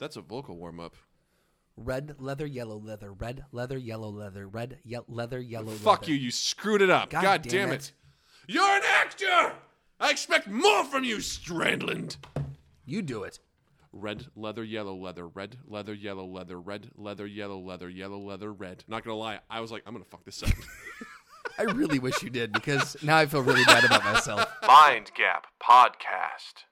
That's a vocal warm up. Red leather, yellow leather, red leather, yellow leather, red ye- leather, yellow leather. Fuck leather. you, you screwed it up. God God, damn damn it. it. You're an actor! I expect more from you, Strandland. You do it. Red leather, yellow leather, red leather, yellow leather, red leather, yellow leather, yellow leather, red. Not gonna lie, I was like, I'm gonna fuck this up. I really wish you did because now I feel really bad about myself. Mind Gap Podcast.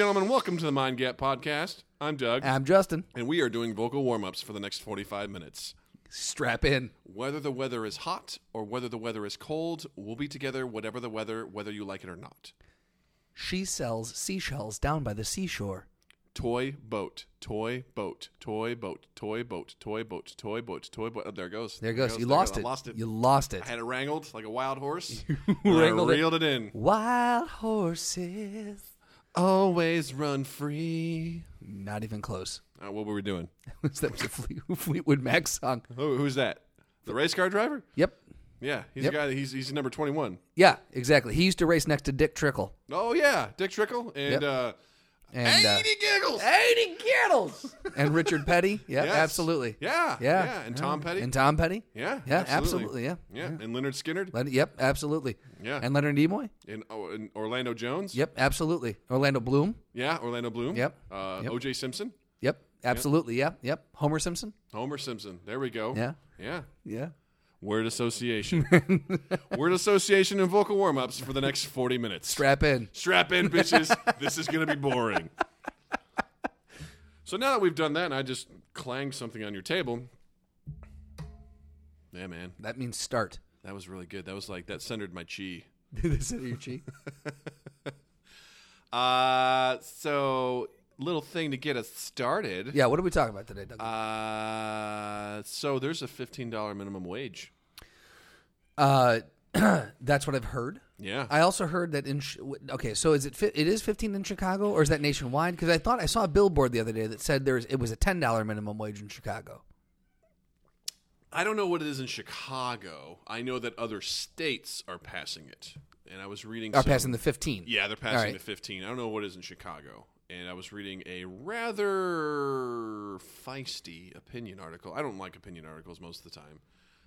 Gentlemen, welcome to the Mind Gap Podcast. I'm Doug, I'm Justin. and we are doing vocal warm ups for the next 45 minutes. Strap in. Whether the weather is hot or whether the weather is cold, we'll be together, whatever the weather, whether you like it or not. She sells seashells down by the seashore. Toy boat, toy boat, toy boat, toy boat, toy boat, toy boat, toy boat. Oh, there it goes. There it goes. You There lost I it. lost it. You lost it. I had it wrangled like a wild horse. wrangled I it. reeled it in. Wild horses. Always run free. Not even close. Uh, what were we doing? that was a Fleet- Fleetwood Mac song. Who, who's that? The race car driver? Yep. Yeah, he's Yep. the guy. That, he's he's number twenty one. Yeah, exactly. He used to race next to Dick Trickle. Oh yeah, Dick Trickle Yep. and uh, And uh, eighty giggles. 80 Giddles. and Richard Petty. Yeah, Yes. absolutely. Yeah, Yeah. yeah, and Tom Petty. And Tom Petty. yeah, Yeah, absolutely. Yeah. yeah, and Lynyrd Skynyrd. Len- yep, absolutely. Yeah. And Leonard Nimoy. and, oh, and Orlando Jones. Yep, absolutely. Orlando Bloom. Yeah, Orlando Bloom. Yep. Uh, Yep. O.J. Simpson. Yep, absolutely. Yeah, yep. Homer Simpson. Homer Simpson. There we go. Yeah. Yeah. Yeah. Word association. Word association and vocal warm ups for the next 40 minutes. Strap in. Strap in, bitches. this is going to be boring. So now that we've done that, and I just clanged something on your table. Yeah, man. That means start. That was really good. That was like, that centered my chi. Did this is your cheek. Uh, so, little thing to get us started. Yeah, what are we talking about today, Doug? Uh, so there's a $15 minimum wage. Uh, that's what I've heard. Yeah. I also heard that in okay, so is it fi- it is 15 in Chicago or is that nationwide? Because I thought I saw a billboard the other day that said there's it was a ten dollar minimum wage in Chicago. I don't know what it is in Chicago. I know that other states are passing it. And I was reading Are some- passing the 15. Yeah, they're passing right. the 15. I don't know what it is in Chicago. And I was reading a rather feisty opinion article. I don't like opinion articles most of the time.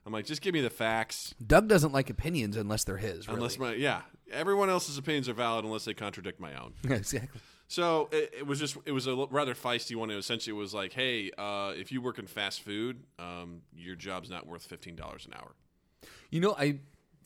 I'm like, just give me the facts. Doug doesn't like opinions unless they're his. Really. Unless my yeah, everyone else's opinions are valid unless they contradict my own. exactly. So it, it was just it was a rather feisty one. It essentially was like, hey, uh, if you work in fast food, um, your job's not worth fifteen dollars an hour. You know, I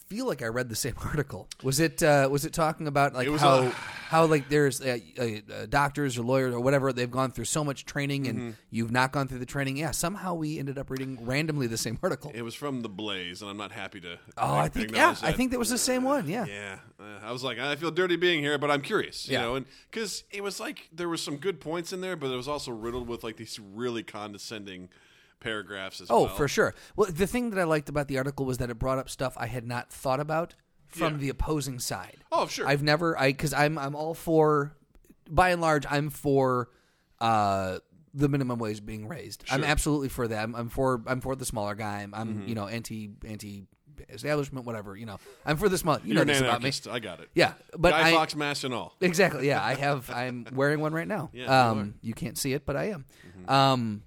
feel like I read the same article. Was it uh, was it talking about like how a- how like there's uh, uh, uh, doctors or lawyers or whatever they've gone through so much training and Mm-hmm. you've not gone through the training. Yeah, somehow we ended up reading randomly the same article. It was from the Blaze, and I'm not happy to. oh, I think yeah, acknowledge I think that was the same one. Yeah. Yeah, uh, I was like, I feel dirty being here, but I'm curious, you Yeah. know, and because it was like there was some good points in there, but it was also riddled with like these really condescending paragraphs as Oh, well. Oh, for sure. Well, the thing that I liked about the article was that it brought up stuff I had not thought about from Yeah. the opposing side. Oh, sure. I've never I because I'm I'm all for by and large I'm for uh the minimum wage being raised. I'm Mm-hmm. absolutely for that. I'm, I'm for I'm for the smaller guy. I'm, I'm you know anti anti establishment whatever. You know I'm for the small. You You're know this about me. I got it. Yeah, but Guy I, Fawkes mask and all. Exactly. Yeah, I have. I'm wearing one right now. Yeah, you Mm-hmm. um, you can't see it, but I am. Um,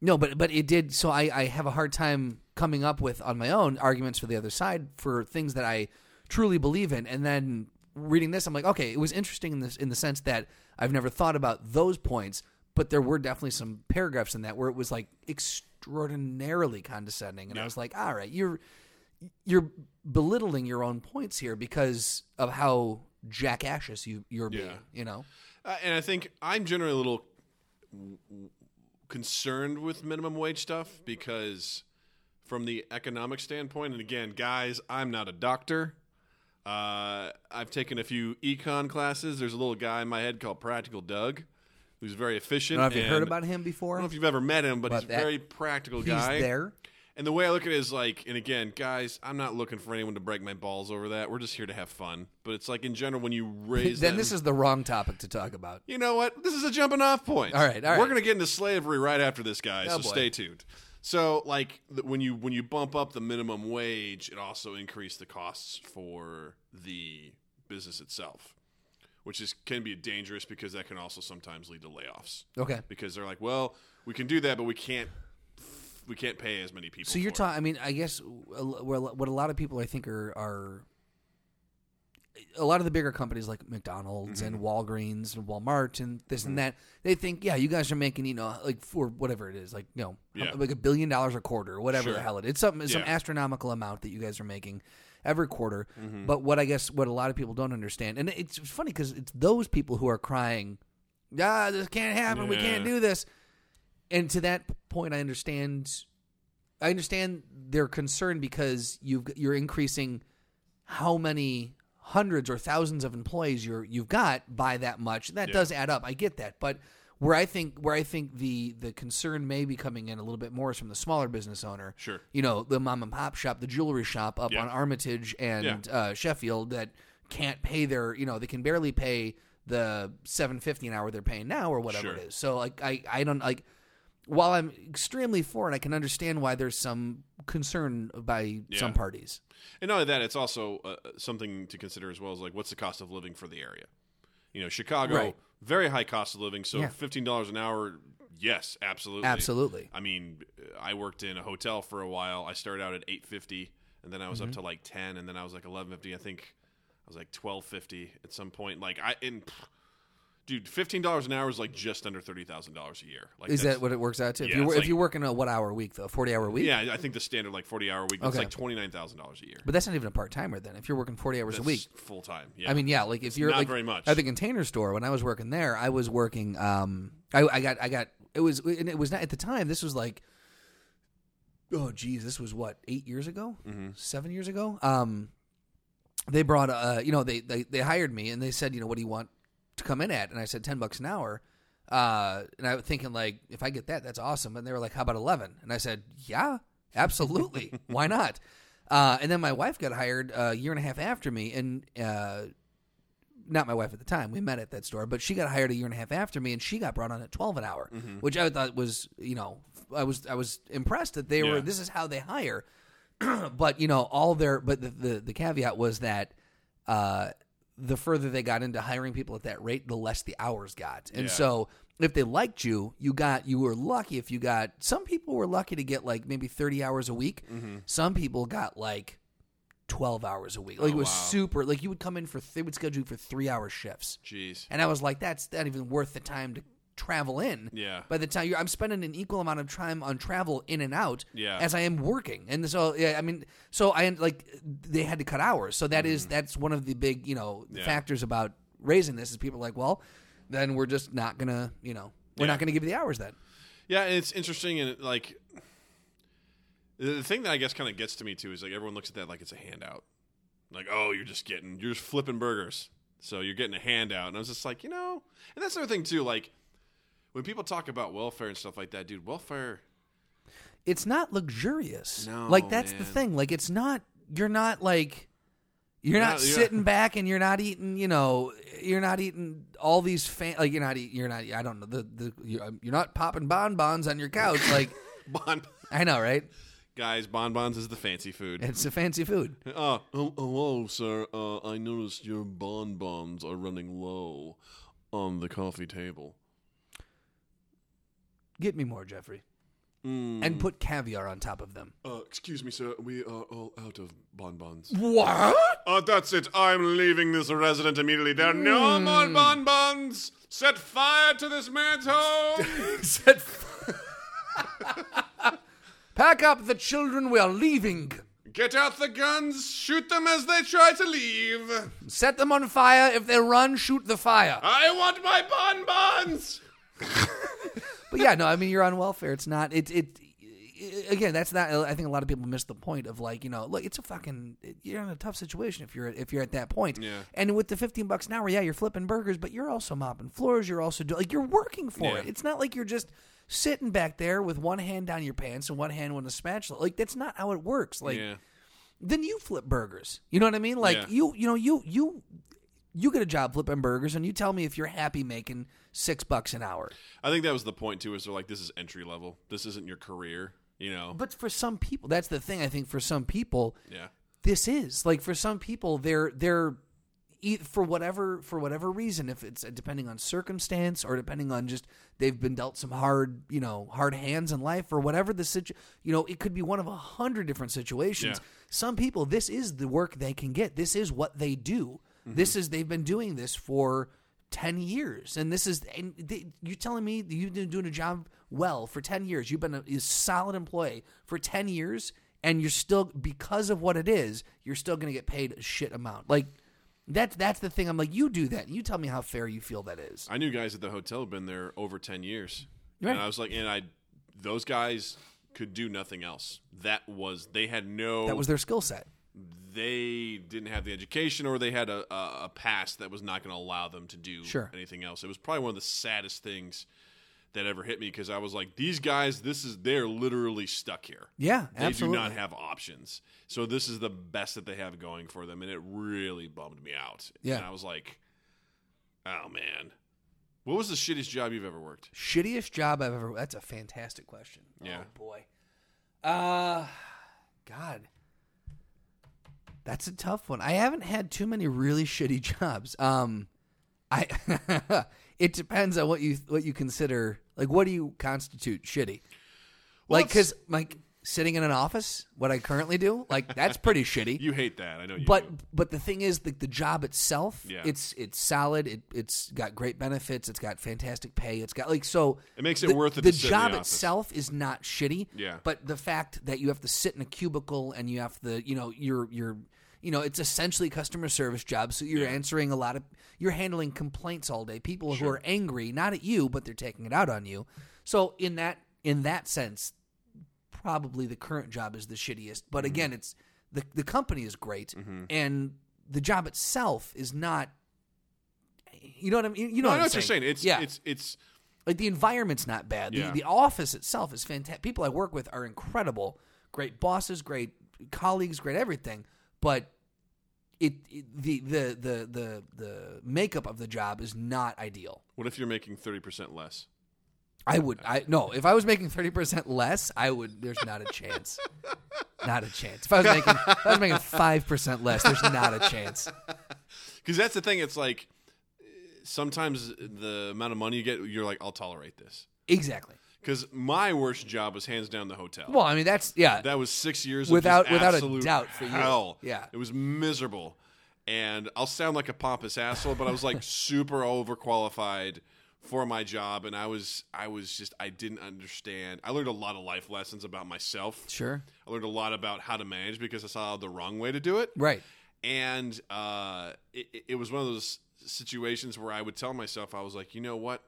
no, but but it did. So I I have a hard time coming up with on my own arguments for the other side for things that I truly believe in, and then reading this, I'm like, okay, it was interesting in this in the sense that I've never thought about those points, but there were definitely some paragraphs in that where it was like extraordinarily condescending, and I was like, all right, you're you're belittling your own points here because of how jackassious you you're being. Yeah. You know. Uh, and I think I'm generally a little concerned with minimum wage stuff because, from the economic standpoint, and again, guys, I'm not a doctor. Uh, I've taken a few econ classes. There's a little guy in my head called Practical Doug, who's very efficient. I don't know if you've heard about him before. I don't know if you've ever met him, but, But he's a that- very practical He's guy. there. And the way I look at it is like, and again, guys, I'm not looking for anyone to break my balls over that. We're just here to have fun. But it's like in general, when you raise then that- this is the wrong topic to talk about. you know what? This is a jumping off point. All right, all right. We're gonna get into slavery right after this, guys. Oh, so boy. stay tuned. So, like, when you when you bump up the minimum wage, it also increased the costs for the business itself, which is can be dangerous because that can also sometimes lead to layoffs. Okay. Because they're like, well, we can do that, but we can't we can't pay as many people. So you're talking. I mean, I guess a l- where- what a lot of people I think are are a lot of the bigger companies like McDonald's Mm-hmm. and Walgreens and Walmart and this and that. They think, yeah, you guys are making you know like for whatever it is, like you know, Yeah. like a billion dollars a quarter, or whatever the hell it is. It's some Yeah. astronomical amount that you guys are making every quarter. Mm-hmm. But what I guess what a lot of people don't understand, and it's funny because it's those people who are crying, ah, this can't happen. We can't do this. And to that point, I understand. I understand their concern because you've you're increasing how many hundreds or thousands of employees you're you've got by that much. That Yeah. does add up. I get that, but where I think where I think the the concern may be coming in a little bit more is from the smaller business owner. Sure. you know the mom and pop shop, the jewelry shop up Yeah. on Armitage and Yeah. uh, Sheffield that can't pay their you know they can barely pay the seven fifty an hour they're paying now or whatever Sure. it is. So like I I don't like while I'm extremely for it, I can understand why there's some concern by some parties. And not only that, it's also uh, something to consider as well as like what's the cost of living for the area. You know, Chicago, Right. very high cost of living. So Yeah. fifteen dollars an hour, yes, absolutely, Absolutely. I mean, I worked in a hotel for a while. I started out at eight fifty, and then I was up Mm-hmm. to like ten, and then I was like eleven fifty. I think I was like twelve fifty at some point. Like I, and pff, dude, fifteen dollars an hour is like just under thirty thousand dollars a year. Like Is that what it works out to? If you're, if like- you work in a what hour a week though, forty hour week. Yeah, I think the standard like forty hour week. That's Okay. like twenty nine thousand dollars a year. But that's not even a part timer then. If you're working forty hours a week, full time. Yeah, I mean, yeah, like if you're not like very much. at the container store when I was working there, I was working. Um, I, I got I got it was and it was not at the time. This was like, oh geez, this was what eight years ago, Mm-hmm. seven years ago. Um, they brought uh, you know, they they they hired me and they said, you know, what do you want to come in at? And I said ten bucks an hour. Uh, and I was thinking like, if I get that, that's awesome. And they were like, how about eleven? And I said, yeah, absolutely, why not? Uh, and then my wife got hired a year and a half after me, and uh, not my wife at the time. We met at that store, but she got hired a year and a half after me, and she got brought on at twelve an hour, which I thought was, you know, I was I was impressed that they were. This is how they hire, but you know, all their but the the, the caveat was that. Uh, the further they got into hiring people at that rate, the less the hours got. And Yeah. so if they liked you, you got you were lucky if you got some people were lucky to get like maybe 30 hours a week. Mm-hmm. Some people got like 12 hours a week. Like it was Oh, wow. super like you would come in for they would schedule you for 3 hour shifts. Jeez. And I was like that's not even worth the time to travel in. Yeah. By the time you're I'm spending an equal amount of time on travel in and out Yeah. as I am working. And so yeah, I mean so I like they had to cut hours. So that is mm. that's one of the big, you know. Yeah. factors about raising this is people like, well, then we're just not to, you know, we're Yeah. not to give you the hours then. Yeah, and it's interesting and like the thing that I guess kind of gets to me too is like everyone looks at that like it's a handout. Like, oh, you're just getting you're just flipping burgers. So you're getting a handout. And I was just like, you know, and that's another thing too, like when people talk about welfare and stuff like that, dude, welfare It's not luxurious. No, like that's the thing. Like it's not you're not like you're not Yeah, yeah. sitting back and you're not eating, you know, you're not eating all these fan like you're not eat, you're not I don't know the the you're, um, you're not popping bonbons on your couch like bon I know, right? guys, bonbons is the fancy food. It's a fancy food. Uh, oh, hello, sir. Uh, I noticed your bonbons are running low on the coffee table. Get me more, Jeffrey. Mm. And put caviar on top of them. Uh, excuse me, sir. We are all out of bonbons. What? Oh, that's it. I'm leaving this resident immediately. There are no more bonbons. Set fire to this man's home. Set Pack up the children, we are leaving. Get out the guns. Shoot them as they try to leave. Set them on fire. If they run, shoot the fire. I want my bonbons. But yeah, no, I mean you're on welfare. It's not. It it again, that's not. I think a lot of people miss the point of like, you know, look, it's a fucking. You're in a tough situation if you're if you're at that point. Yeah. And with the 15 bucks an hour, yeah, you're flipping burgers, but you're also mopping floors. You're also doing like you're working for Yeah. it. It's not like you're just sitting back there with one hand down your pants and one hand with a spatula. Like that's not how it works. Like yeah. then you flip burgers. You know what I mean? Like Yeah. you, you know, you you you get a job flipping burgers, and you tell me if you're happy making six bucks an hour. I think that was the point too. Is they're like, this is entry level. This isn't your career. You know. But for some people, that's the thing. I think for some people, yeah. this is like for some people, they're they're for whatever for whatever reason, if it's depending on circumstance or depending on just they've been dealt some hard you know hard hands in life or whatever the situ you know it could be one of a hundred different situations. Yeah. Some people, this is the work they can get. This is what they do. This is they've been doing this for. 10 years and this is and they, you're telling me that you've been doing a job well for 10 years you've been a, a solid employee for 10 years and you're still because of what it is you're still going to get paid a shit amount like that's that's the thing i'm like you do that you tell me how fair you feel that is I knew guys at the hotel had been there over ten years, Right. and I was like, and I, those guys could do nothing else. That was they had no. that was their skill set they didn't have the education or they had a, a, a past that was not going to allow them to do Sure. anything else. It was probably one of the saddest things that ever hit me because I was like, these guys, this is they're literally stuck here. yeah They absolutely do not have options. So this is the best that they have going for them, and it really bummed me out. Yeah. and I was like, oh man, what was the shittiest job you've ever worked? shittiest job i've ever that's a fantastic question Yeah. oh boy uh god that's a tough one i haven't had too many really shitty jobs um i it depends on what you what you consider like what do you constitute shitty Well, like because like sitting in an office what i currently do like that's pretty shitty You hate that, I know. You but do. but the thing is the, the job itself Yeah. it's it's solid it, it's got great benefits it's got fantastic pay it's got like so It makes it the, worth it the to sit in the job office. itself is not shitty Yeah. but the fact that you have to sit in a cubicle and you have to you know you're you're you know it's essentially customer service job so you're Yeah. answering a lot of you're handling complaints all day people who are angry not at you but they're taking it out on you so in that in that sense probably the current job is the shittiest. But Mm-hmm. again, it's the the company is great, and the job itself is not. You know what I mean? You know No, I what know I'm what you're saying. It's yeah. it's it's like the environment's not bad. Yeah. The, the office itself is fantastic. People I work with are incredible. Great bosses, great colleagues, great everything. But it, it the, the the the the makeup of the job is not ideal. what if you're making thirty percent less? I would I no, if I was making thirty percent less, I would there's not a chance. not a chance. If I was making if I was making five percent less, there's not a chance. Because that's the thing. It's like sometimes the amount of money you get, you're like, I'll tolerate this. Exactly. Because my worst job was hands down the hotel. Well, I mean that's yeah. that was six years Without- of without a doubt for you. hell. Yeah. it was miserable, and I'll sound like a pompous asshole, but I was like super overqualified for my job, and I was I was just I didn't understand. I learned a lot of life lessons about myself. sure. I learned a lot about how to manage because I saw the wrong way to do it. Right. and uh, it- it was one of those situations where I would tell myself, I was like, you know what,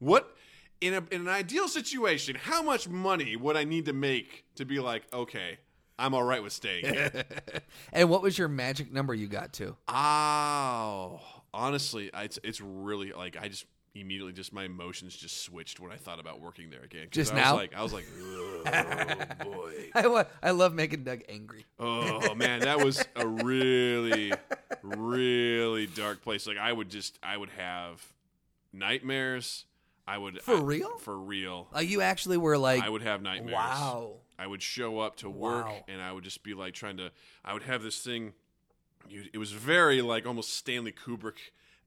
what in a in an ideal situation, how much money would I need to make to be like, okay, I'm all right with staying here? And what was your magic number you got to? oh, honestly, it's it's really like I just immediately just my emotions just switched when I thought about working there again. Just I now? was like, I was like, oh boy. I, I love making Doug angry. Oh man, that was a really, really dark place. Like I would just, I would have nightmares. I would For I- real? for real. Like you actually were like, I would have nightmares. wow. I would show up to work Wow. and I would just be like trying to. I would have this thing. It was very like almost Stanley Kubrick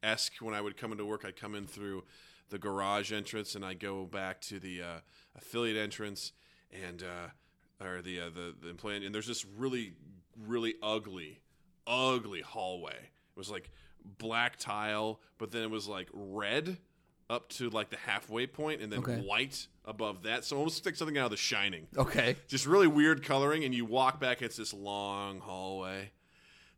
esque. When I would come into work, I'd come in through the garage entrance and I go back to the uh, affiliate entrance and uh, or the uh, the the employee. And there's this really really ugly, ugly hallway. It was like black tile, but then it was like red up to like the halfway point, and then Okay. white above that. So almost like something out of The Shining Okay. just really weird coloring and you walk back it's this long hallway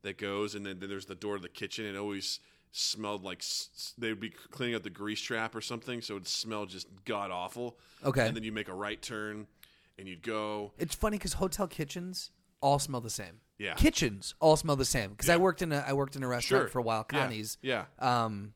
that goes and then, then there's the door to the kitchen it always smelled like s- s- they would be cleaning up the grease trap or something so it smelled just god awful Okay. and then you make a right turn and you'd go. It's funny because hotel kitchens all smell the same. Yeah. kitchens all smell the same. Because I worked in a I worked in a restaurant Sure. for a while, Yeah. Connie's. Yeah. Um,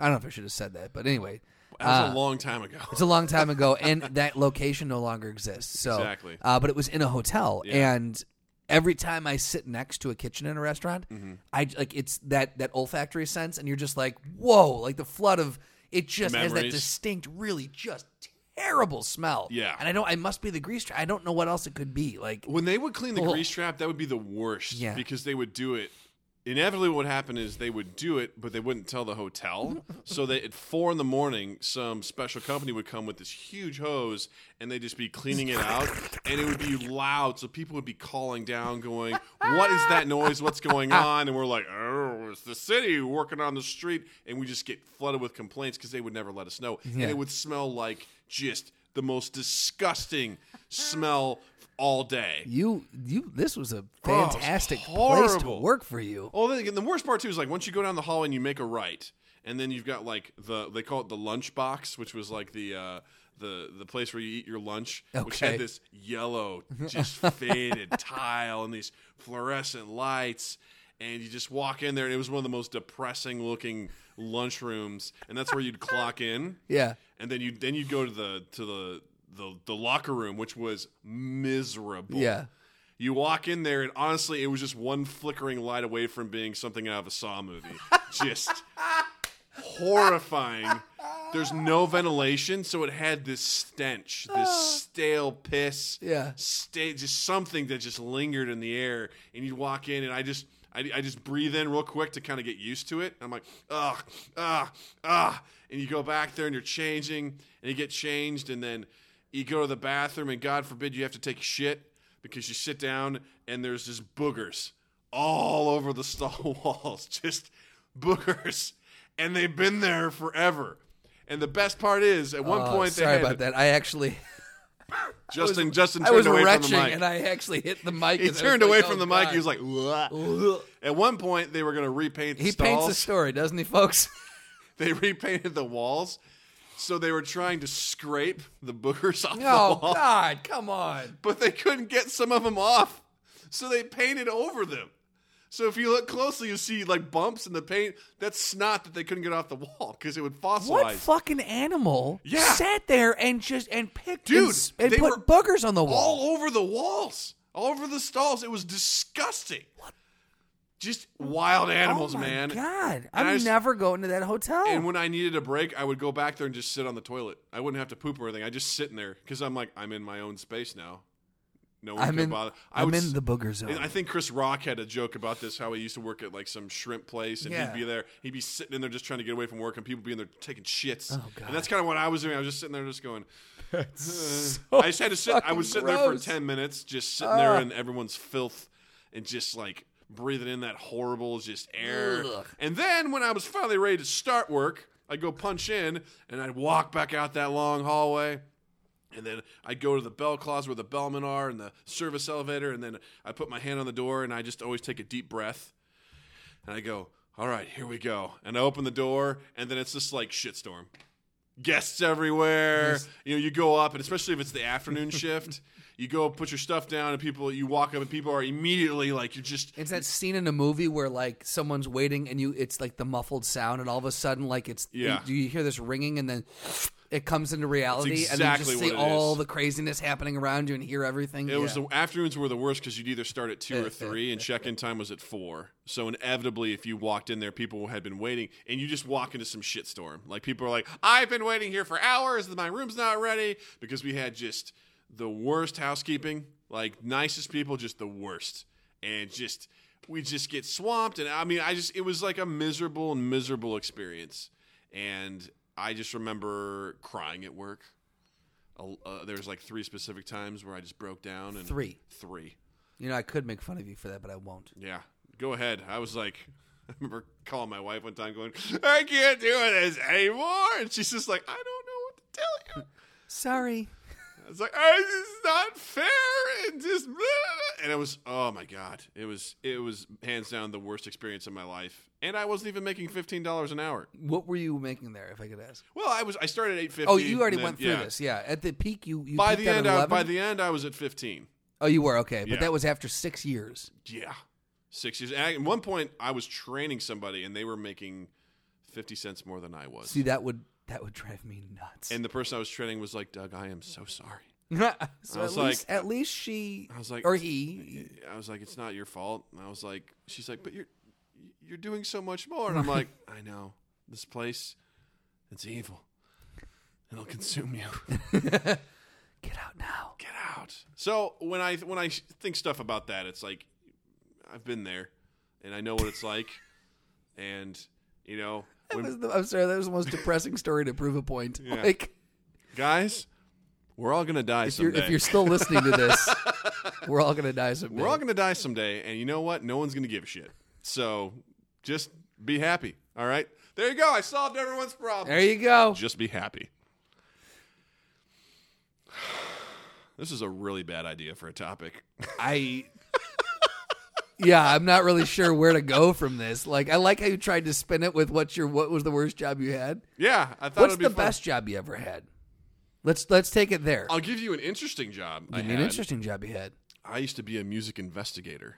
I don't know if I should have said that, but anyway, That was uh, a long time ago. It's a long time ago, and that location no longer exists. So, Exactly. uh, but it was in a hotel, Yeah. and every time I sit next to a kitchen in a restaurant, Mm-hmm. I like it's that that olfactory sense, and you're just like, whoa, like the flood of it just has that Memories. distinct, really just terrible smell. Yeah. and I don't. I must be the grease trap. I don't know what else it could be. Like, When they would clean the Oh. grease trap, that would be the worst. Yeah. Because they would do it. Inevitably, what would happen is they would do it, but they wouldn't tell the hotel. so that at four in the morning, some special company would come with this huge hose, and they'd just be cleaning it out, and it would be loud. So people would be calling down, going, "What is that noise? What's going on?" And we're like, "Oh, it's the city working on the street," and we just get flooded with complaints because they would never let us know, Yeah. and it would smell like just the most disgusting smell all day. you, you, this was a Oh, was fantastic place to work for you. Oh, then the worst part too is like once you go down the hallway and you make a right, and then you've got like the they call it the lunch box, which was like the uh, the the place where you eat your lunch, which had this yellow, just faded tile and these fluorescent lights. And you just walk in there, and it was one of the most depressing looking lunchrooms. And that's where you'd clock in. Yeah, And then you then you'd go to the to the the, the locker room, which was miserable. yeah. You walk in there, and honestly, it was just one flickering light away from being something out of a Saw movie. just horrifying. There's no ventilation, so it had this stench, this stale piss. Yeah. Stay, just something that just lingered in the air. And you'd walk in, and I just. I, I just breathe in real quick to kind of get used to it. I'm like, ugh, ugh, ugh. And you go back there and you're changing and you get changed and then you go to the bathroom and God forbid you have to take a shit because you sit down and there's just boogers all over the stall walls. Just boogers. And they've been there forever. And the best part is, at one Oh, point, they sorry had about that. I actually, Justin. Justin I turned was away retching, from the mic. and I actually hit the mic. he and I was turned like, away oh, from the mic. He was like, "Ugh." At one point, they were going to repaint the He stalls. paints a story, doesn't he, folks? They repainted the walls, so they were trying to scrape the boogers off the oh, wall. Oh God, come on! but they couldn't get some of them off, so they painted over them. So if you look closely, you see like bumps in the paint. That's snot that they couldn't get off the wall because it would fossilize. What fucking animal Yeah. sat there and just and picked Dude, and, and they put boogers on the wall? all over the walls, all over the stalls. It was disgusting. Just wild animals, oh my man. God, And I'm I just- never going to that hotel. And when I needed a break, I would go back there and just sit on the toilet. I wouldn't have to poop or anything. I just sit in there because I'm like, I'm in my own space now. No one I'm can in. bother. I I'm would in s- the booger zone. and I think Chris Rock had a joke about this. How he used to work at like some shrimp place, and Yeah. he'd be there. He'd be sitting in there just trying to get away from work, and people be in there taking shits. Oh, God. And that's kind of what I was doing. I was just sitting there, just going. "Uh." I just had to sit. I fucking was sitting there for gross. ten minutes, just sitting there Ah. in everyone's filth, and just like breathing in that horrible just air. Ugh. And then when I was finally ready to start work, I'd go punch in, and I'd walk back out that long hallway. And then I'd go to the bell closet where the bellmen are and the service elevator, and then I put my hand on the door, and I just always take a deep breath, and I go, "All right, here we go." And I open the door, and then it's just like shitstorm, guests everywhere. You know, you go up, and especially if it's the afternoon shift, you go put your stuff down, and people, you walk up, and people are immediately like, you're just It's that scene in a movie where like someone's waiting and you it's like the muffled sound and all of a sudden like it's Yeah. you, you hear this ringing and then it comes into reality That's and you exactly just see all is. the craziness happening around you and hear everything. It was the afternoons were the worst because you'd either start at two eh, or eh, three, and eh, check-in time was at four. So inevitably, if you walked in there, people had been waiting, and you just walk into some shitstorm. Like people are like, "I've been waiting here for hours. And my room's not ready," because we had just the worst housekeeping. Like nicest people, just the worst, and just we just get swamped. And I mean, I just it was like a miserable and miserable experience, and I just remember crying at work. Uh, there was like three specific times where I just broke down. And Three. three. you know I could make fun of you for that but I won't. Yeah, go ahead. I was like, I remember calling my wife one time, going, "I can't do this anymore," and she's just like, "I don't know what to tell you." Sorry. It's like oh, this is not fair, and just and it was oh my god, it was it was hands down the worst experience of my life, and I wasn't even making fifteen dollars an hour. What were you making there, if I could ask? Well, I was I started at eight fifty. Oh, you already went through this. Yeah, at the peak, you, you By the at end, I, by the end, I was at fifteen. oh, you were okay, but Yeah. that was after six years. Yeah, six years. And I- at one point, I was training somebody, and they were making fifty cents more than I was. See, that would that would drive me nuts. and the person I was training was like, "Doug, I am so sorry." so I was at least, like- at least she I was like, or he. I was like, "It's not your fault." And I was like, "She's like, but you're you're doing so much more." And I'm like, "I know this place, it's evil. It'll consume you. Get out now. Get out." So when I when I think stuff about that, it's like I've been there, and I know what it's like, and you know, when, the, I'm sorry, that was the most depressing story to prove a point. Yeah. Like guys, we're all gonna die if you're if you're still listening to this, we're all gonna die someday. We're all gonna die someday, and you know what? No one's gonna give a shit. So just be happy. All right. There you go. I solved everyone's problem. there you go. Just be happy. This is a really bad idea for a topic. I Yeah, I'm not really sure where to go from this. Like I like how you tried to spin it with what's your what was the worst job you had? yeah, I thought What's it'd be the fun. best job you ever had? Let's let's take it there. I'll give you an interesting job. I Give me an had. interesting job you had. I used to be a music investigator.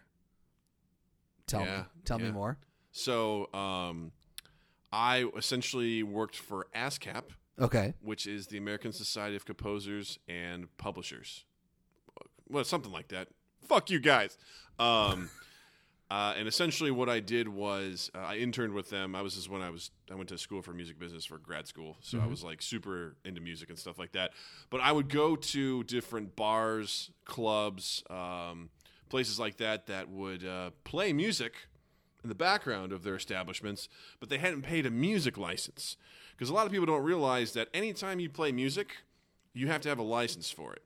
Tell Yeah, me. Tell me more. So um, I essentially worked for ASCAP, Okay. which is the American Society of Composers and Publishers. Well, something like that. Fuck you guys. Um, uh, and essentially, what I did was uh, I interned with them. I was just when I was I went to school for music business for grad school, so I was like super into music and stuff like that. But I would go to different bars, clubs, um, places like that that would uh, play music in the background of their establishments, but they hadn't paid a music license. Because a lot of people don't realize that anytime you play music, you have to have a license for it.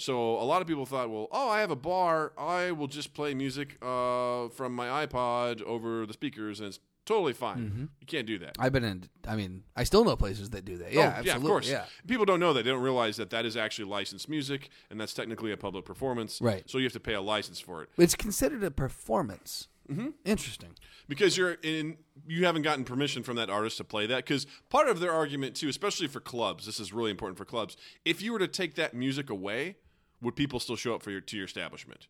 So a lot of people thought, well, oh, I have a bar, I will just play music uh, from my iPod over the speakers, and it's totally fine. You can't do that. I've been in I mean, I still know places that do that. Oh, Yeah, absolutely. of course. Yeah. People don't know that. They don't realize that that is actually licensed music, and that's technically a public performance. Right. So you have to pay a license for it. It's considered a performance. Mm-hmm. Interesting. because you're in you haven't gotten permission from that artist to play that because part of their argument too especially for clubs this is really important for clubs if you were to take that music away would people still show up for your to your establishment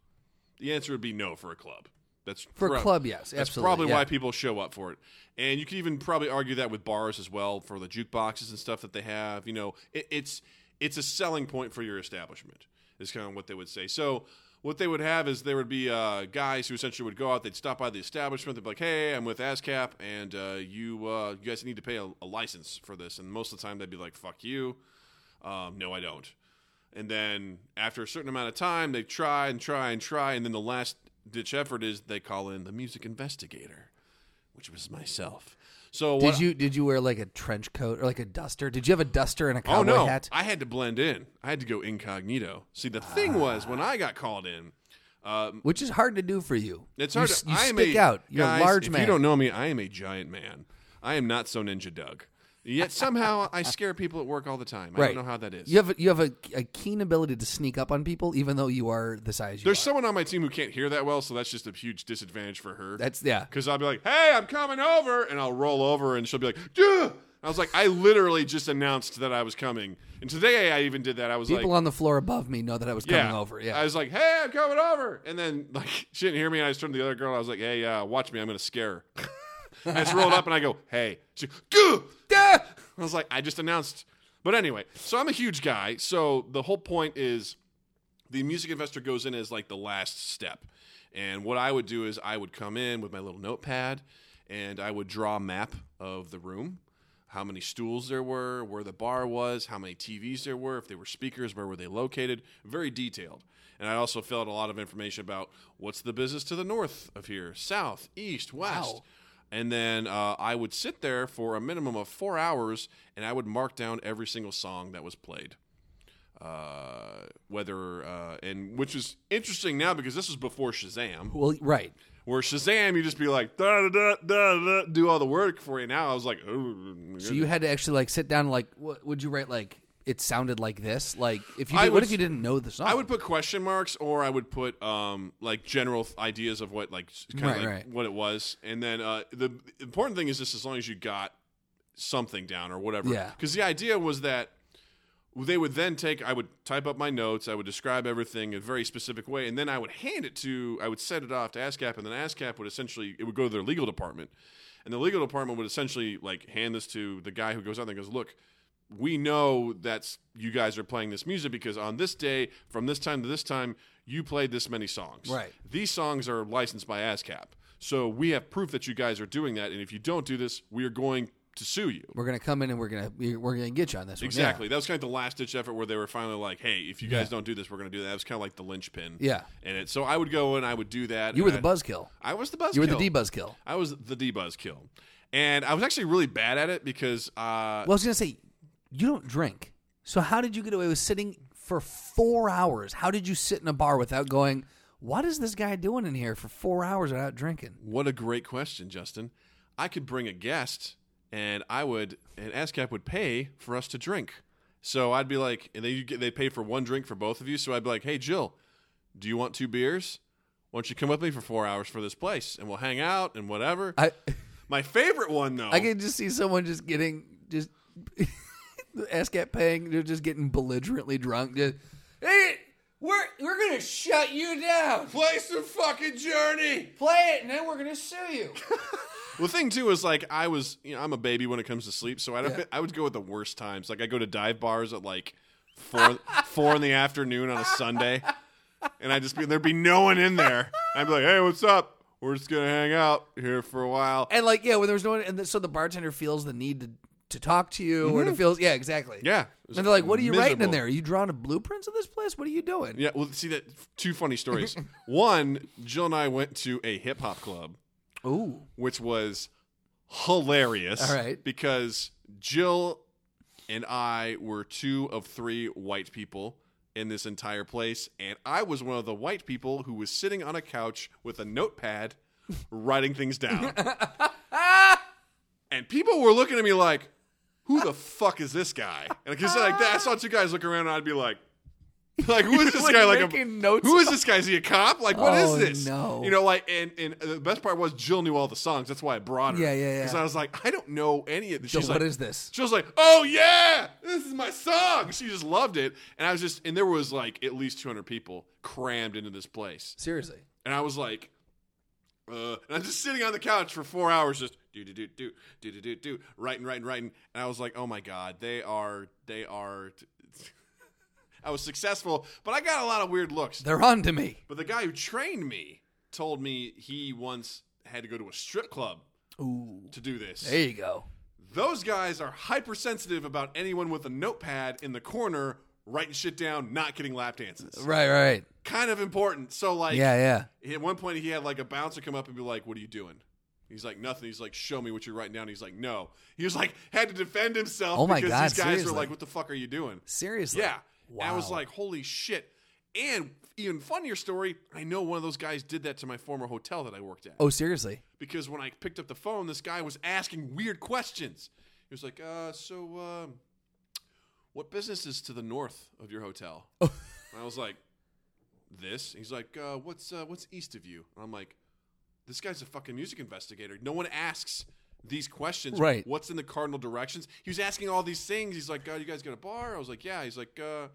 the answer would be no for a club that's For a prob- club, yes, that's absolutely, probably yeah. why people show up for it and you could even probably argue that with bars as well for the jukeboxes and stuff that they have you know it, it's it's a selling point for your establishment is kind of what they would say so what they would have is there would be uh, guys who essentially would go out. They'd stop by the establishment. They'd be like, "Hey, I'm with ASCAP, and uh, you uh, you guys need to pay a, a license for this." And most of the time, they'd be like, "Fuck you, um, no, I don't." And then after a certain amount of time, they try and try and try, and then the last ditch effort is they call in the music investigator, which was myself. So Did you did you wear like a trench coat or like a duster? Did you have a duster and a Oh cowboy no! hat? I had to blend in. I had to go incognito. See, the thing was when I got called in, uh, Which is hard to do for you. It's hard. s- to, You, I stick a, out. You're guys, a large if man. you don't know me, I am a giant man. I am not so ninja Doug. Yet somehow I scare people at work all the time. I right. don't know how that is. You have a, you have a, a keen ability to sneak up on people, even though you are the size you There's are. someone on my team who can't hear that well, so that's just a huge disadvantage for her. That's yeah. because I'll be like, "Hey, I'm coming over," and I'll roll over, and she'll be like, "Duh." I was like, I literally just announced that I was coming, and today I even did that. I was People like, on the floor above me know that I was coming over. Yeah. I was like, "Hey, I'm coming over," and then like she didn't hear me, and I just turned to the other girl. I was like, "Hey, uh, watch me, I'm gonna scare her." I just rolled up and I go, "Hey," she, Gah! Ah! I was like, "I just announced." But anyway, so I'm a huge guy. So the whole point is, the music investor goes in as like the last step, and what I would do is I would come in with my little notepad, and I would draw a map of the room. How many stools there were, where the bar was, how many TVs there were, if they were speakers, where were they located, very detailed. And I also filled out a lot of information about what's the business to the north of here, south, east, west. Wow. And then uh, I would sit there for a minimum of four hours, and I would mark down every single song that was played. Uh, whether uh, and which is interesting now because this was before Shazam. Well, right. Where Shazam, you just be like da da da da da, do all the work for you. Now I was like, oh, So you had to actually like sit down. and, Like, what would you write? Like it sounded like this? Like if you I would, what if you didn't know the song? I would put question marks, or I would put um, like general th- ideas of what like kind of Right, like right. what it was, and then uh, the important thing is just as long as you got something down or whatever. Yeah. Because the idea was that they would then take. I would type up my notes. I would describe everything in a very specific way, and then I would hand it to. I would send it off to ASCAP, and then ASCAP would essentially it would go to their legal department, and the legal department would essentially like hand this to the guy who goes out there and goes, look we know that's you guys are playing this music because on this day, from this time to this time, you played this many songs. Right. These songs are licensed by ASCAP. So we have proof that you guys are doing that. And if you don't do this, we are going to sue you. we're gonna come in and we're gonna we're gonna get you on this one. Yeah. Exactly. That was kind of the last ditch effort where they were finally like, hey, if you guys don't do this, we're going to do that. That was kind of like the linchpin. Yeah. And it, so I would go and I would do that. You were the buzzkill. I was the buzz. You were the D buzzkill. I was the D buzz kill. And I was actually really bad at it because uh, Well, I was gonna say you don't drink, so how did you get away with sitting for four hours? How did you sit in a bar without going? What is this guy doing in here for four hours without drinking? What a great question, Justin. I could bring a guest and I would, and ASCAP would pay for us to drink. So I'd be like, and they they pay for one drink for both of you. So I'd be like, hey, Jill, do you want two beers? Why don't you come with me for four hours for this place and we'll hang out and whatever. I My favorite one though. I can just see someone just getting just ASCAP paying. They're just getting belligerently drunk. Just hey, we're we're gonna shut you down. play some fucking Journey. Play it, and then we're gonna sue you. Well, the thing too is like I was, you know, I'm a baby when it comes to sleep, so I don't. Yeah. I would go at the worst times. Like I go to dive bars at like four four in the afternoon on a Sunday, and I just be there'd be no one in there. I'd be like, hey, what's up? We're just gonna hang out here for a while. and like yeah, when there's no one, and so the bartender feels the need to to talk to you, or to mm-hmm. feel yeah, exactly. Yeah, it was And they're like, "What are you writing in miserable. there? Are you drawing a blueprints of this place? What are you doing?" Yeah, well, see that two funny stories. One, Jill and I went to a hip hop club, Ooh, which was hilarious. All right. because Jill and I were two of three white people in this entire place, and I was one of the white people who was sitting on a couch with a notepad, writing things down. and people were looking at me like, "Who the fuck is this guy?" And because like that, I saw two guys look around, and I'd be like. Like who is this like guy? Like a, who is this guy? Is he a cop? Like what is Oh, this? no. You know, like and and the best part was Jill knew all the songs. That's why I brought her. Yeah, yeah, yeah. Because I was like, I don't know any of this. So She's what like, is this? she was like, "Oh yeah, this is my song." She just loved it, and I was just, and there was like at least 200 people crammed into this place, Seriously. and I was like, uh, and I'm just sitting on the couch for four hours, just do do do do do do do do, writing, writing, writing, and I was like, "Oh my god, they are, they are." I was successful, but I got a lot of weird looks. They're on to me. But the guy who trained me told me he once had to go to a strip club Ooh, to do this. there you go. Those guys are hypersensitive about anyone with a notepad in the corner writing shit down, not getting lap dances. Right, right. Kind of important. So like Yeah, yeah. at one point he had like a bouncer come up and be like, What are you doing? He's like, Nothing. He's like, Show me what you're writing down. He's like, No. He was like had to defend himself Oh my because God, these guys seriously? were like, What the fuck are you doing? Seriously. Yeah. Wow. And I was like, Holy shit. And even funnier story, I know one of those guys did that to my former hotel that I worked at oh, seriously. because when I picked up the phone, this guy was asking weird questions. He was like, uh, "So, um, what business is to the north of your hotel?" and I was like, "This." He's like, uh, "What's uh, what's east of you?" And I'm like, "This guy's a fucking music investigator. No one asks." These questions, Right. What's in the cardinal directions? He was asking all these things. He's like, uh, "You guys got a bar?" I was like, "Yeah." He's like, uh,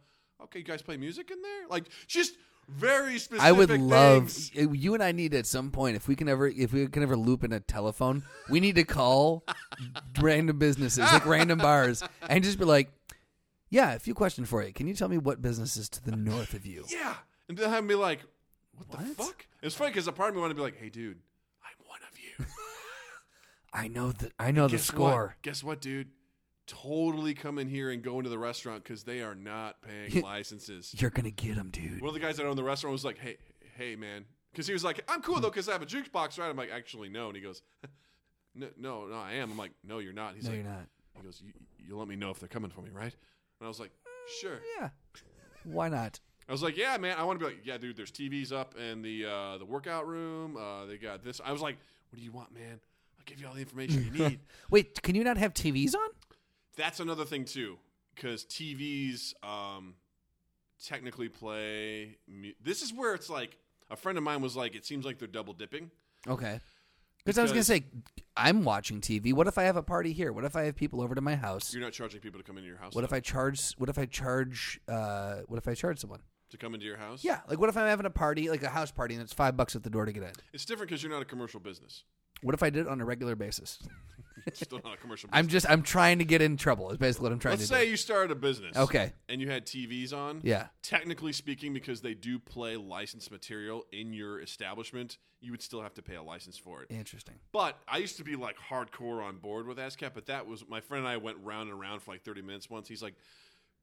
"Okay, you guys play music in there?" Like, just very specific. I would love things. you and I need at some point if we can ever if we can ever loop in a telephone, we need to call random businesses like random bars and just be like, "Yeah, a few questions for you. Can you tell me what business is to the north of you?" Yeah. And then have me like, what, the What? fuck? It's funny because a part of me wanted to be like, hey, dude, I'm one of you. I know the I know the score. What? Guess what, dude? Totally come in here and go into the restaurant because they are not paying licenses. You're gonna get them, dude. One of the guys that owned the restaurant was like, hey, hey, man. Because he was like, I'm cool, though, because I have a jukebox, right? I'm like, actually, no. And he goes, no, no, no, I am. I'm like, no, you're not. He's No, like, you're not. He goes, you, you'll let me know if they're coming for me, right? And I was like, sure. Yeah. Why not? I was like, yeah, man. I want to be like, yeah, dude. There's TVs up in the uh, the workout room. Uh, they got this. I was like, what do you want, man? I'll give you all the information you need. Wait, can you not have TVs on? That's another thing too. because TVs um, technically play. Mu- this is where it's like a friend of mine was like, it seems like they're double dipping. Okay. Because I was gonna say, I'm watching TV. What if I have a party here? What if I have people over to my house? You're not charging people to come into your house. What if though. I charge? What if I charge? Uh, what if I charge someone? to come into your house? Yeah, like what if I'm having a party, like a house party, and it's five bucks at the door to get in? it's different because you're not a commercial business. What if I did it on a regular basis? Still not a commercial. business. I'm just I'm trying to get in trouble. Is basically what I'm trying to do. Let's to say do. you started a business. Okay. And you had TVs on. Yeah. Technically speaking, because they do play licensed material in your establishment, you would still have to pay a license for it. Interesting. But I used to be like hardcore on board with ASCAP, but that was my friend and I went round and round for like 30 minutes once. He's like,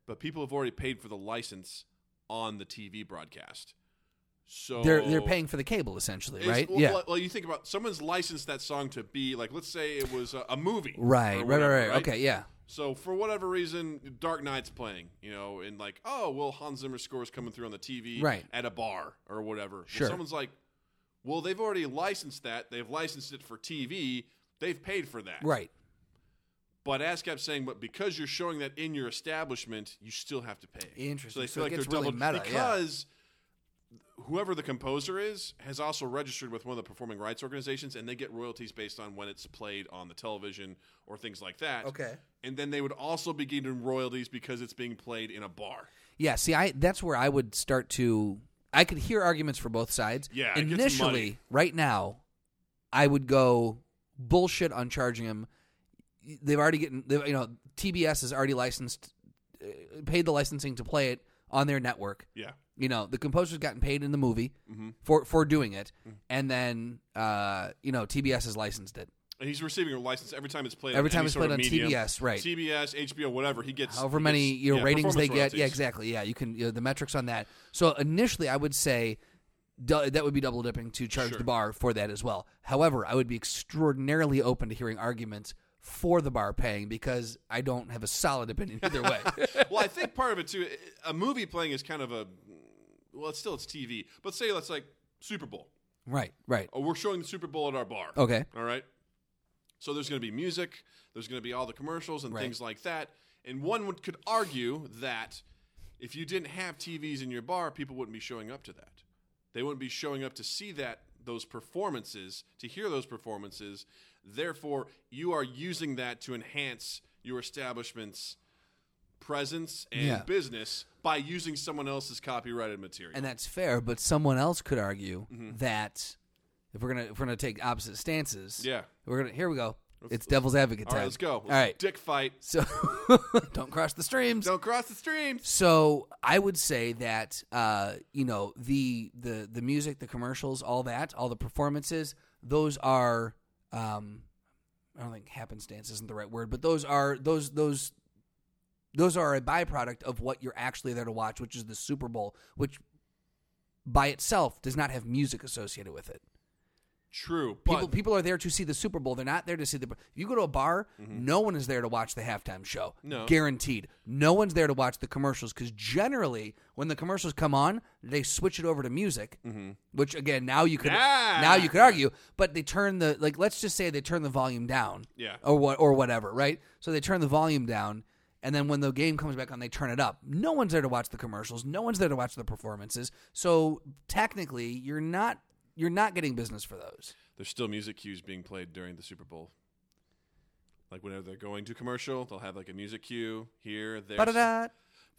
but people have already paid for the license on the TV broadcast. So They're they're paying for the cable essentially, right? Well, yeah. well, well, you think about someone's licensed that song to be like, let's say it was a, a movie, right, or right, right, right. Okay, yeah. So for whatever reason, Dark Knight's playing, you know, and like, oh, well, Hans Zimmer scores coming through on the TV Right. at a bar or whatever. Well, Sure. someone's like, well, they've already licensed that. They've licensed it for TV. They've paid for that. Right. But ASCAP's saying, but because you're showing that in your establishment, you still have to pay. Interesting. So they So feel it like they're really double meta, yeah. Whoever the composer is has also registered with one of the performing rights organizations, and they get royalties based on when it's played on the television or things like that. Okay. And then they would also be getting royalties because it's being played in a bar. Yeah, see, I that's where I would start to. I could hear arguments for both sides. Yeah, initially, right now, I would go bullshit on charging them. They've already getting, you know, TBS has already licensed, uh, paid the licensing to play it on their network. Yeah. You know, the composer's gotten paid in the movie Mm-hmm. for for doing it, and then uh, you know TBS has licensed it. And he's receiving a license every time it's played. Every time it's played on medium. TBS, right. TBS, HBO, whatever. He gets however many gets- you know, yeah, ratings they performance get. Yeah, exactly. Yeah, you can you know, the metrics on that. So initially, I would say du- that would be double dipping to charge Sure. the bar for that as well. However, I would be extraordinarily open to hearing arguments for the bar paying because I don't have a solid opinion either way. well, I think part of it too. A movie playing is kind of a well, it's still it's TV. But say let's like Super Bowl. right, right. Oh, we're showing the Super Bowl at our bar. Okay. All right. So there's going to be music. There's going to be all the commercials and Right. things like that. And one would, could argue that if you didn't have TVs in your bar, people wouldn't be showing up to that. They wouldn't be showing up to see that those performances, to hear those performances. Therefore, you are using that to enhance your establishment's presence and Yeah. business by using someone else's copyrighted material. And that's fair, but someone else could argue Mm-hmm. that if we're gonna if we're gonna take opposite stances, yeah. we're gonna here we go. It's devil's advocate All time. right, let's go. All right, Dick fight. so don't cross the streams. Don't cross the streams. So I would say that uh, you know the the the music, the commercials, all that, all the performances, those are um, I don't think happenstance isn't the right word, but those are those those those are a byproduct of what you're actually there to watch, which is the Super Bowl, which by itself does not have music associated with it. True. People but people are there to see the Super Bowl. They're not there to see the. If you go to a bar, no one is there to watch the halftime show. Mm-hmm. No. guaranteed. No one's there to watch the commercials because generally, when the commercials come on, they switch it over to music. Which again, now you could Ah. now you could argue, but they turn the like. Let's just say they turn the volume down. Yeah. Or what or whatever, right? So they turn the volume down. And then when the game comes back on, they turn it up. No one's there to watch the commercials. No one's there to watch the performances. So technically, you're not you're not getting business for those. there's still music cues being played during the Super Bowl. Like whenever they're going to commercial, they'll have like a music cue here, there. Ba-da-da.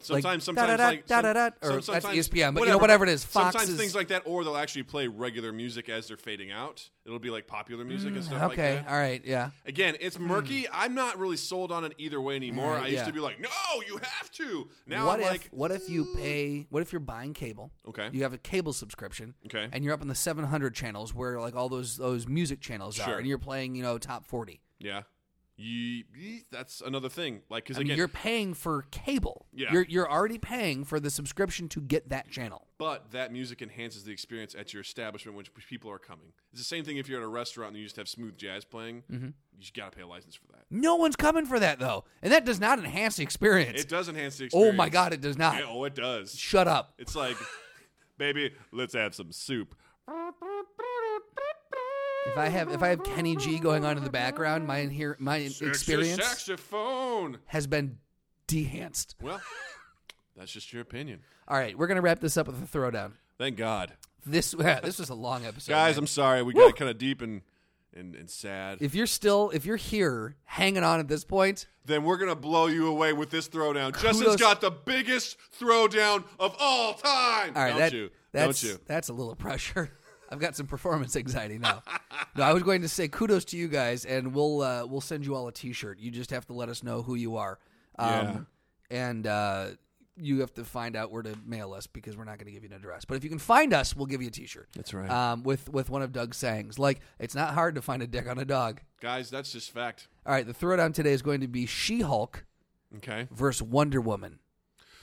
Sometimes, like, sometimes da-da-da, like some- or some- that's sometimes- ESPN, but you know, whatever it is, Fox sometimes is- things like that, or they'll actually play regular music as they're fading out. It'll be like popular music and stuff like Mm, Okay, that. all right, yeah. Again, it's murky. I'm not really sold on it either way anymore. Right, I used yeah. to be like, no, you have to. Now what I'm if like, what if you pay? What if you're buying cable? Okay. you have a cable subscription. Okay. and you're up in the 700 channels where like all those those music channels Sure. are, and you're playing you know top 40. yeah, Ye- that's another thing. Like, because I mean, you're paying for cable. Yeah. you're you're already paying for the subscription to get that channel. But that music enhances the experience at your establishment when people are coming. It's the same thing if you're at a restaurant and you just have smooth jazz playing. Mm-hmm. You just got to pay a license for that. No one's coming for that though, and that does not enhance the experience. It does enhance the experience. oh my god, it does not. Yeah, oh, it does. Shut up. It's like, baby, let's have some soup. If I have if I have Kenny G going on in the background, my inher- my Sexy experience saxophone. has been dehanced. Well, that's just your opinion. All right, we're gonna wrap this up with a throwdown. Thank God, This yeah, this was a long episode, guys. man. I'm sorry we got kind of deep and, and and sad. if you're still if you're here hanging on at this point, then we're gonna blow you away with this throwdown. Justin's got the biggest throwdown of all time. all right, Don't that, you? that's Don't you? that's a little pressure. I've got some performance anxiety now. no, I was going to say kudos to you guys, and we'll uh, we'll send you all a T-shirt. You just have to let us know who you are, um, and uh, you have to find out where to mail us because we're not going to give you an address. But if you can find us, we'll give you a T-shirt. That's right. Um, with with one of Doug's sayings, like it's not hard to find a dick on a dog. Guys, that's just fact. All right, the throwdown today is going to be She-Hulk Okay. versus Wonder Woman.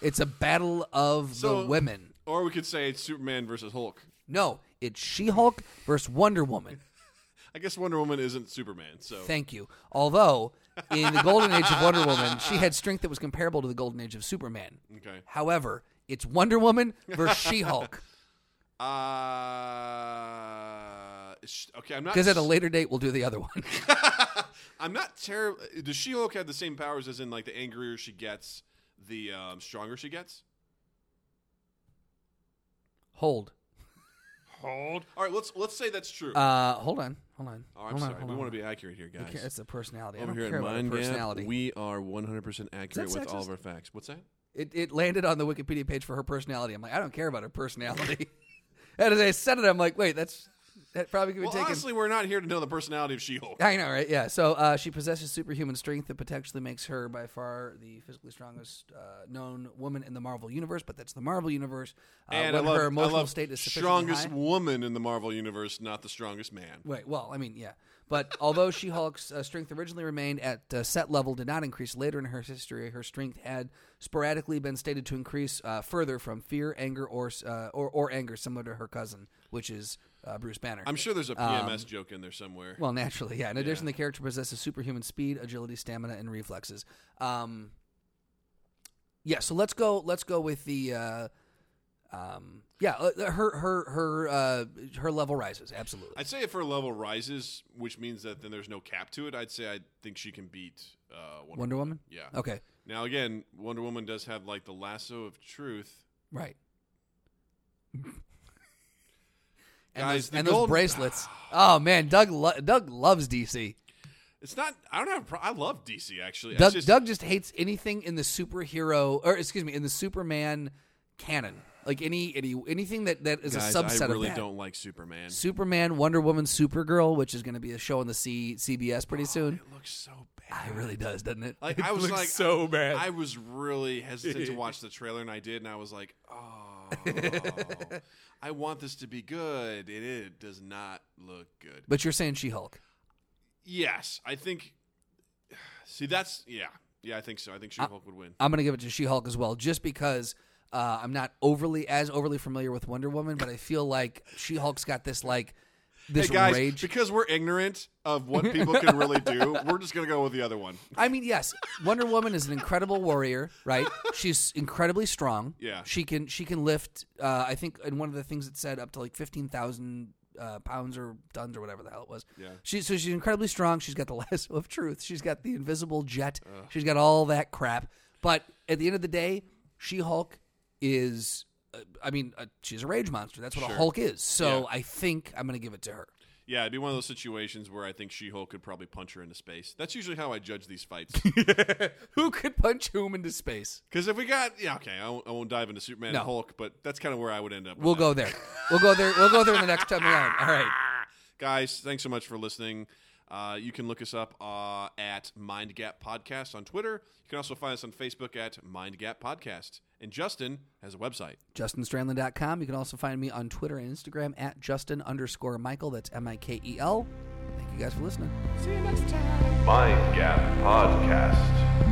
It's a battle of So- the women. Or we could say it's Superman versus Hulk. No, it's She-Hulk versus Wonder Woman. I guess Wonder Woman isn't Superman, so Thank you. Although in the golden age of Wonder Woman, she had strength that was comparable to the golden age of Superman. okay. However, it's Wonder Woman versus She-Hulk. Uh, sh- okay, I'm not. Because at a later date, we'll do the other one. I'm not terrible. Does She-Hulk have the same powers as in like the angrier she gets, the um, stronger she gets? Hold. Hold. All right, let's let's say that's true. Uh, hold on. Hold on. oh, I'm hold on, sorry. hold we on. want to be accurate here, guys. It's a personality. I don't here care at about Mind the Gap, personality. we are 100% accurate with all of our facts. What's that? It, it landed on the Wikipedia page for her personality. I'm like, I don't care about her personality. and as I said it, I'm like, wait, that's that probably could be Well, taken. honestly, we're not here to know the personality of She-Hulk. I know, right? Yeah. So uh, she possesses superhuman strength that potentially makes her by far the physically strongest uh, known woman in the Marvel universe. But that's the Marvel universe. Uh, and I love, her emotional I love state is strongest high. woman in the Marvel universe, not the strongest man. Wait, well, I mean, yeah. But although She Hulk's uh, strength originally remained at uh, set level, did not increase later in her history. Her strength had sporadically been stated to increase uh, further from fear, anger, or, uh, or or anger, similar to her cousin, which is uh, Bruce Banner. I'm sure there's a PMS joke in there somewhere. Well, naturally, yeah. In addition, the character possesses superhuman speed, agility, stamina, and reflexes. Um, yeah. So let's go. Let's go with the. Uh, um, yeah, uh, her her her uh, her level rises absolutely. I'd say if her level rises, which means that then there's no cap to it, I'd say I think she can beat uh, Wonder, Wonder Woman. Yeah. Okay. Now again, Wonder Woman does have like the lasso of truth. Right. And Guys, those, and those bracelets. Oh man, Doug lo- Doug loves DC. It's not. I don't have. a Pro- I love DC actually. Doug just- Doug just hates anything in the superhero or excuse me in the Superman canon. Like any any anything that, that is guys, a subset I really of don't like Superman. Superman, Wonder Woman, Supergirl, which is going to be a show on the C- CBS pretty oh, soon. It looks so bad. Ah, it really does, doesn't it? Like It I was looks like so bad. I was really hesitant to watch the trailer, and I did, and I was like, oh, I want this to be good, and it does not look good. but you're saying She Hulk. Yes, I think. See, that's yeah, yeah. I think so. I think She-Hulk would win. I'm going to give it to She Hulk as well, just because uh, I'm not overly as overly familiar with Wonder Woman, but I feel like She Hulk's got this like this Hey guys, rage. because we're ignorant of what people can really do, we're just gonna go with the other one. I mean, yes, Wonder Woman is an incredible warrior, right? She's incredibly strong. Yeah. she can she can lift. Uh, I think in one of the things it said up to like fifteen thousand uh, pounds or tons or whatever the hell it was. Yeah. She so she's incredibly strong. She's got the lasso of truth. She's got the invisible jet. She's got all that crap. But at the end of the day, She Hulk is. Uh, I mean, uh, she's a rage monster. That's what a Hulk is. So Yeah. I think I'm going to give it to her. Yeah, it'd be one of those situations where I think She-Hulk could probably punch her into space. That's usually how I judge these fights. Who could punch whom into space? Because if we got, yeah, okay, I won't, I won't dive into Superman No. and Hulk, but that's kind of where I would end up. We'll go there. We'll go there. We'll go there in the next time around. All right. Guys, thanks so much for listening. Uh, you can look us up uh, at Mind Gap Podcast on Twitter. You can also find us on Facebook at Mind Gap Podcast. And Justin has a website. JustinStrandland.com. You can also find me on Twitter and Instagram at Justin underscore Mikel. That's M I K E L. Thank you guys for listening. See you next time. Mind Gap Podcast.